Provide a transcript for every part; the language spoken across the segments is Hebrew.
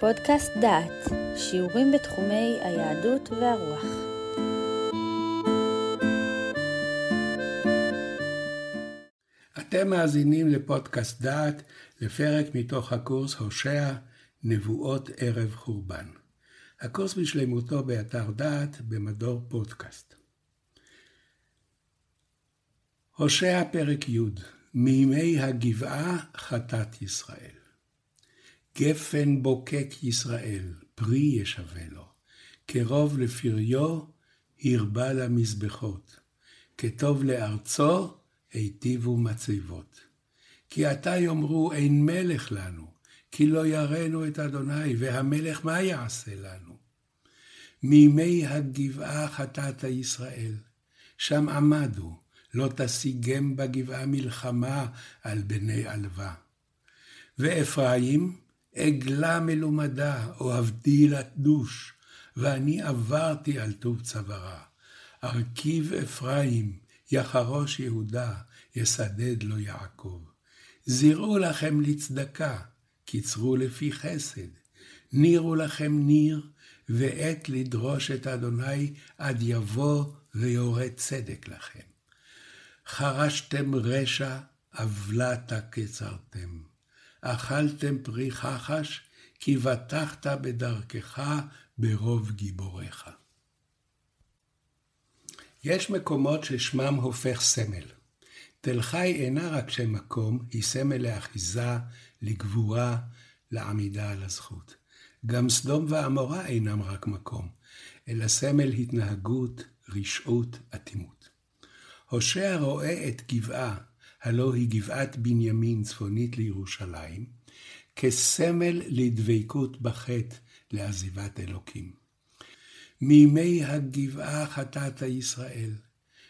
פודקאסט דעת, שיעורים בתחומי היהדות והרוח. אתם מאזינים לפודקאסט דעת, לפרק מתוך הקורס הושע, נבואות ערב חורבן. הקורס בשלמותו באתר דעת, במדור פודקאסט. הושע פרק י' מימי הגבעה חטאת ישראל. גפן בוקק ישראל, פרי ישווה לו. קרוב לפריו, הרבה למזבחות. כטוב לארצו, היטיבו מצבות. כי עתה יאמרו, אין מלך לנו, כי לא יראנו את אדוני, והמלך מה יעשה לנו? מימי הגבעה חטאת ישראל, שם עמדו, לא תשיגם בגבעה מלחמה על בני עלווה. ואפרים, עגלה מלומדה, אוהבתי לדוש, ואני עברתי על טוב צווארה. ארכיב אפרים, יחרוש יהודה, יסדד לו יעקב. זירו לכם לצדקה, קצרו לפי חסד. נירו לכם ניר, ועת לדרוש את אדוני עד יבוא ויורד צדק לכם. חרשתם רשע, עוולתה קצרתם. אכלתם פרי חחש, כי בטחת בדרכך ברוב גיבוריך. יש מקומות ששמם הופך סמל. תל חי אינה רק שם מקום, היא סמל לאחיזה, לגבורה, לעמידה על הזכות. גם סדום ועמורה אינם רק מקום, אלא סמל התנהגות, רשעות, אטימות. הושע רואה את גבעה, הלא היא גבעת בנימין צפונית לירושלים, כסמל לדבקות בחטא לעזיבת אלוקים. מימי הגבעה חטאת ישראל,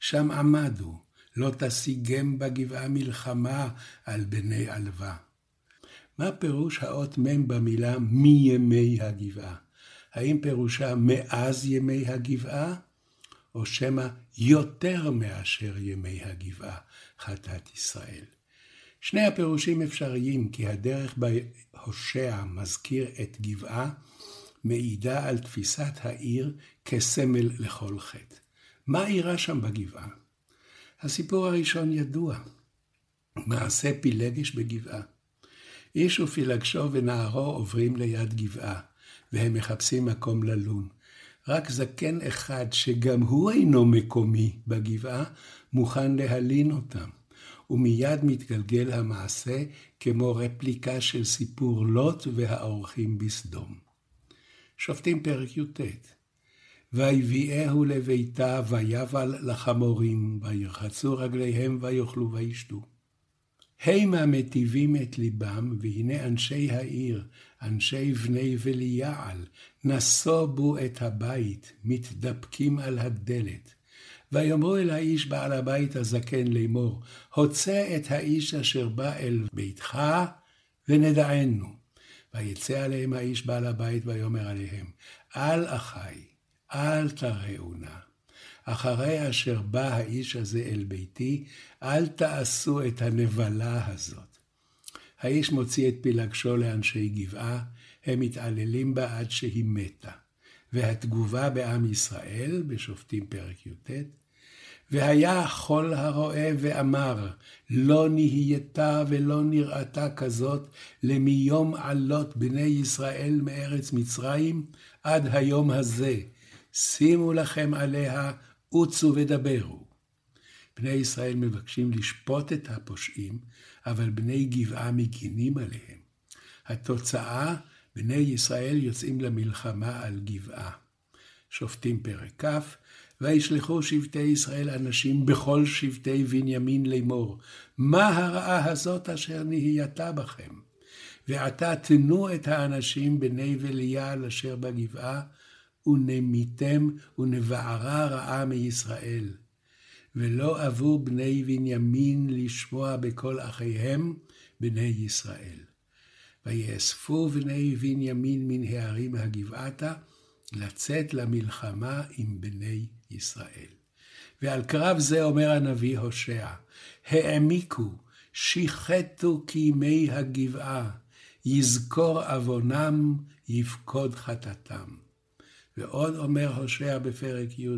שם עמדו, לא תשיגם בגבעה מלחמה על בני עלווה. מה פירוש האות מ' במילה מימי הגבעה? האם פירושה מאז ימי הגבעה, או שמא יותר מאשר ימי הגבעה, חטאת ישראל. שני הפירושים אפשריים, כי הדרך בה הושע מזכיר את גבעה, מעידה על תפיסת העיר כסמל לכל חטא. מה אירע שם בגבעה? הסיפור הראשון ידוע, מעשה פילגש בגבעה. איש ופילגשו ונערו עוברים ליד גבעה, והם מחפשים מקום ללון. רק זקן אחד, שגם הוא אינו מקומי בגבעה, מוכן להלין אותם. ומיד מתגלגל המעשה כמו רפליקה של סיפור לוט והאורחים בסדום. שופטים פרק י"ט ויביאהו לביתה ויבל לחמורים, וירחצו רגליהם ויאכלו וישתו. המה מטיבים את ליבם, והנה אנשי העיר, אנשי בני וליעל, נסובו את הבית, מתדפקים על הדלת. ויאמרו אל האיש בעל הבית הזקן לאמור, הוצא את האיש אשר בא אל ביתך, ונדענו. ויצא עליהם האיש בעל הבית, ויאמר עליהם, אל אחי, אל תראו נא. אחרי אשר בא האיש הזה אל ביתי, אל תעשו את הנבלה הזאת. האיש מוציא את פילגשו לאנשי גבעה, הם מתעללים בה עד שהיא מתה. והתגובה בעם ישראל, בשופטים פרק י"ט, והיה כל הרואה ואמר, לא נהייתה ולא נראתה כזאת למיום עלות בני ישראל מארץ מצרים עד היום הזה. שימו לכם עליה, עוצו ודברו. בני ישראל מבקשים לשפוט את הפושעים, אבל בני גבעה מגינים עליהם. התוצאה, בני ישראל יוצאים למלחמה על גבעה. שופטים פרק כ', וישלחו שבטי ישראל אנשים בכל שבטי בנימין לאמור, מה הרעה הזאת אשר נהייתה בכם? ועתה תנו את האנשים בני וליעל אשר בגבעה, ונמיתם ונבערה רעה מישראל. ולא אבו בני בנימין לשמוע בקול אחיהם, בני ישראל. ויאספו בני בנימין מן הערים הגבעתה, לצאת למלחמה עם בני ישראל. ועל קרב זה אומר הנביא הושע, העמיקו, שיחתו כימי הגבעה, יזכור עוונם, יפקוד חטאתם. ועוד אומר הושע בפרק י',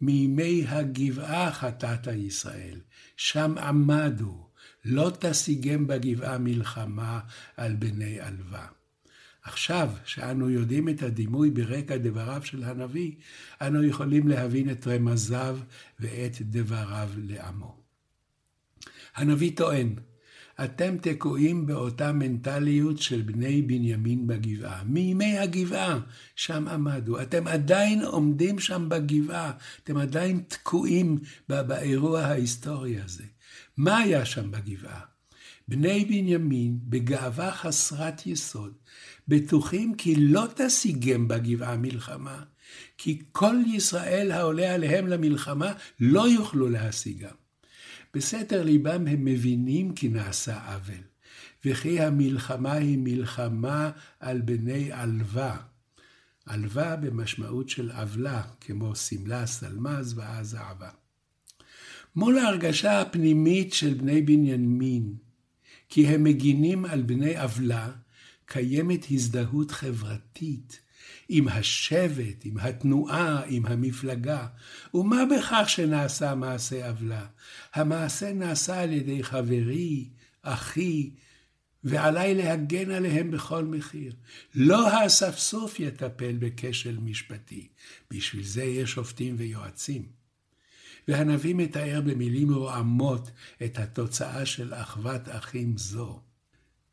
מימי הגבעה חטאת ישראל, שם עמדו, לא תשיגם בגבעה מלחמה על בני עלווה. עכשיו, שאנו יודעים את הדימוי ברקע דבריו של הנביא, אנו יכולים להבין את רמזיו ואת דבריו לעמו. הנביא טוען, אתם תקועים באותה מנטליות של בני בנימין בגבעה. מימי הגבעה, שם עמדו. אתם עדיין עומדים שם בגבעה, אתם עדיין תקועים באירוע ההיסטורי הזה. מה היה שם בגבעה? בני בנימין, בגאווה חסרת יסוד, בטוחים כי לא תשיגם בגבעה מלחמה, כי כל ישראל העולה עליהם למלחמה לא יוכלו להשיגם. בסתר ליבם הם מבינים כי נעשה עוול, וכי המלחמה היא מלחמה על בני עלווה. עלווה במשמעות של עוולה, כמו שמלה, סלמז ואז אהבה. מול ההרגשה הפנימית של בני בנימין, כי הם מגינים על בני עוולה, קיימת הזדהות חברתית עם השבט, עם התנועה, עם המפלגה. ומה בכך שנעשה מעשה עוולה? המעשה נעשה על ידי חברי, אחי, ועליי להגן עליהם בכל מחיר. לא האספסוף יטפל בכשל משפטי, בשביל זה יש שופטים ויועצים. והנביא מתאר במילים רועמות את התוצאה של אחוות אחים זו.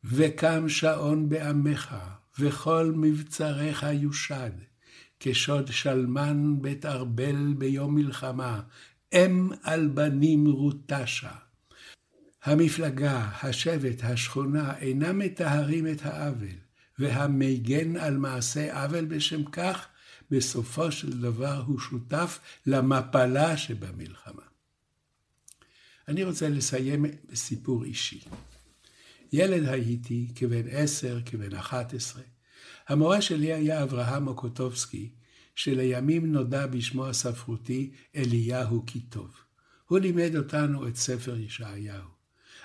וקם שעון בעמך, וכל מבצריך יושד, כשוד שלמן בית ארבל ביום מלחמה, אם על בנים רוטשה. המפלגה, השבט, השכונה, אינם מטהרים את העוול, והמגן על מעשה עוול בשם כך, בסופו של דבר הוא שותף למפלה שבמלחמה. אני רוצה לסיים בסיפור אישי. ילד הייתי, כבן עשר, כבן אחת עשרה. המורה שלי היה אברהם אוקוטובסקי, שלימים נודע בשמו הספרותי אליהו טוב. הוא לימד אותנו את ספר ישעיהו.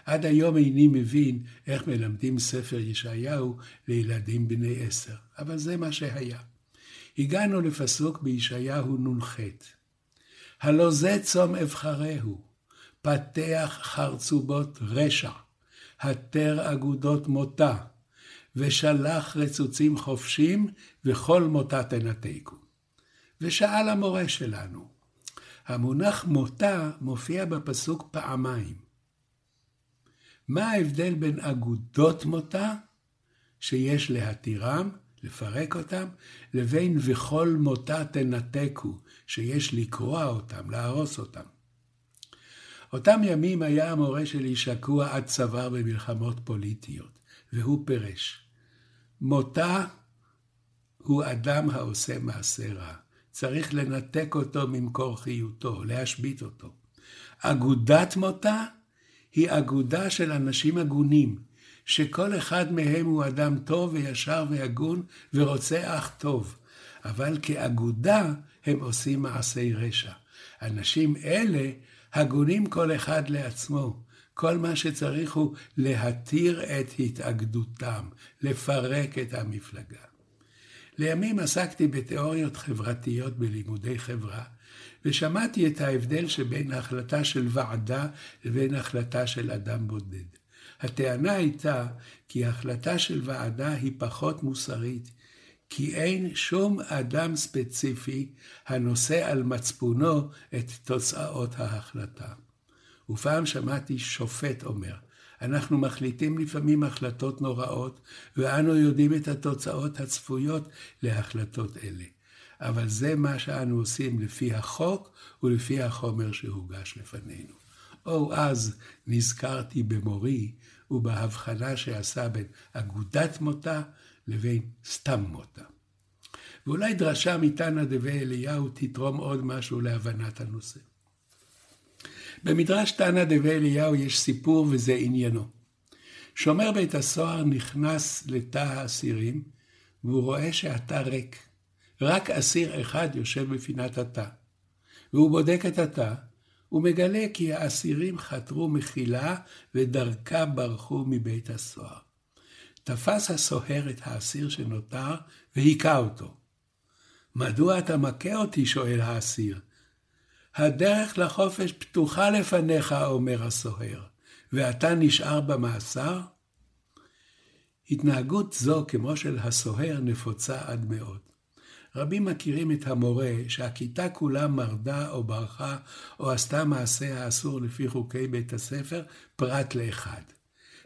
עד היום איני מבין איך מלמדים ספר ישעיהו לילדים בני עשר, אבל זה מה שהיה. הגענו לפסוק בישעיהו נ"ח: הלא זה צום אבחרהו, פתח חרצובות רשע, התר אגודות מותה, ושלח רצוצים חופשים, וכל מותה תנתקו. ושאל המורה שלנו, המונח מותה מופיע בפסוק פעמיים. מה ההבדל בין אגודות מותה, שיש להתירם, לפרק אותם, לבין וכל מותה תנתקו, שיש לקרוע אותם, להרוס אותם. אותם ימים היה המורה שלי שקוע עד צוואר במלחמות פוליטיות, והוא פירש. מותה הוא אדם העושה מעשה רע. צריך לנתק אותו ממקור חיותו, להשבית אותו. אגודת מותה היא אגודה של אנשים הגונים, שכל אחד מהם הוא אדם טוב וישר והגון ורוצה אך טוב, אבל כאגודה הם עושים מעשי רשע. אנשים אלה הגונים כל אחד לעצמו. כל מה שצריך הוא להתיר את התאגדותם, לפרק את המפלגה. לימים עסקתי בתיאוריות חברתיות בלימודי חברה, ושמעתי את ההבדל שבין החלטה של ועדה לבין החלטה של אדם בודד. הטענה הייתה כי החלטה של ועדה היא פחות מוסרית, כי אין שום אדם ספציפי הנושא על מצפונו את תוצאות ההחלטה. ופעם שמעתי שופט אומר, אנחנו מחליטים לפעמים החלטות נוראות, ואנו יודעים את התוצאות הצפויות להחלטות אלה. אבל זה מה שאנו עושים לפי החוק ולפי החומר שהוגש לפנינו. או אז נזכרתי במורי ובהבחנה שעשה בין אגודת מותה לבין סתם מותה. ואולי דרשה מתנא דבי אליהו תתרום עוד משהו להבנת הנושא. במדרש תנא דבי אליהו יש סיפור וזה עניינו. שומר בית הסוהר נכנס לתא האסירים והוא רואה שהתא ריק. רק אסיר אחד יושב בפינת התא. והוא בודק את התא, ומגלה כי האסירים חתרו מחילה ודרכה ברחו מבית הסוהר. תפס הסוהר את האסיר שנותר והיכה אותו. מדוע אתה מכה אותי? שואל האסיר. הדרך לחופש פתוחה לפניך, אומר הסוהר, ואתה נשאר במאסר? התנהגות זו, כמו של הסוהר, נפוצה עד מאוד. רבים מכירים את המורה שהכיתה כולה מרדה או ברחה או עשתה מעשה האסור לפי חוקי בית הספר, פרט לאחד.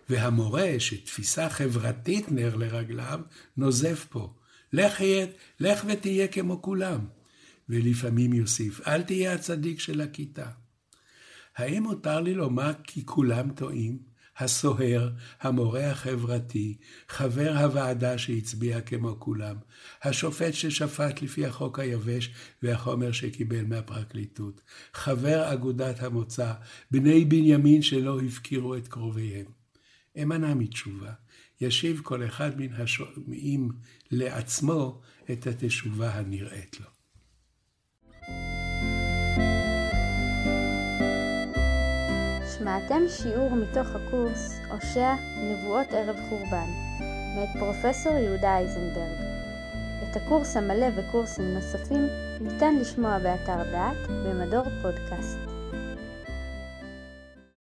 והמורה, שתפיסה חברתית נר לרגליו, נוזף פה. לך, לך ותהיה כמו כולם. ולפעמים יוסיף, אל תהיה הצדיק של הכיתה. האם מותר לי לומר כי כולם טועים? הסוהר, המורה החברתי, חבר הוועדה שהצביע כמו כולם, השופט ששפט לפי החוק היבש והחומר שקיבל מהפרקליטות, חבר אגודת המוצא, בני בנימין שלא הפקירו את קרוביהם. אמנע מתשובה, ישיב כל אחד מן השומעים לעצמו את התשובה הנראית לו. שמעתם שיעור מתוך הקורס הושע נבואות ערב חורבן, מאת פרופסור יהודה אייזנברג. את הקורס המלא וקורסים נוספים ניתן לשמוע באתר דעת במדור פודקאסט.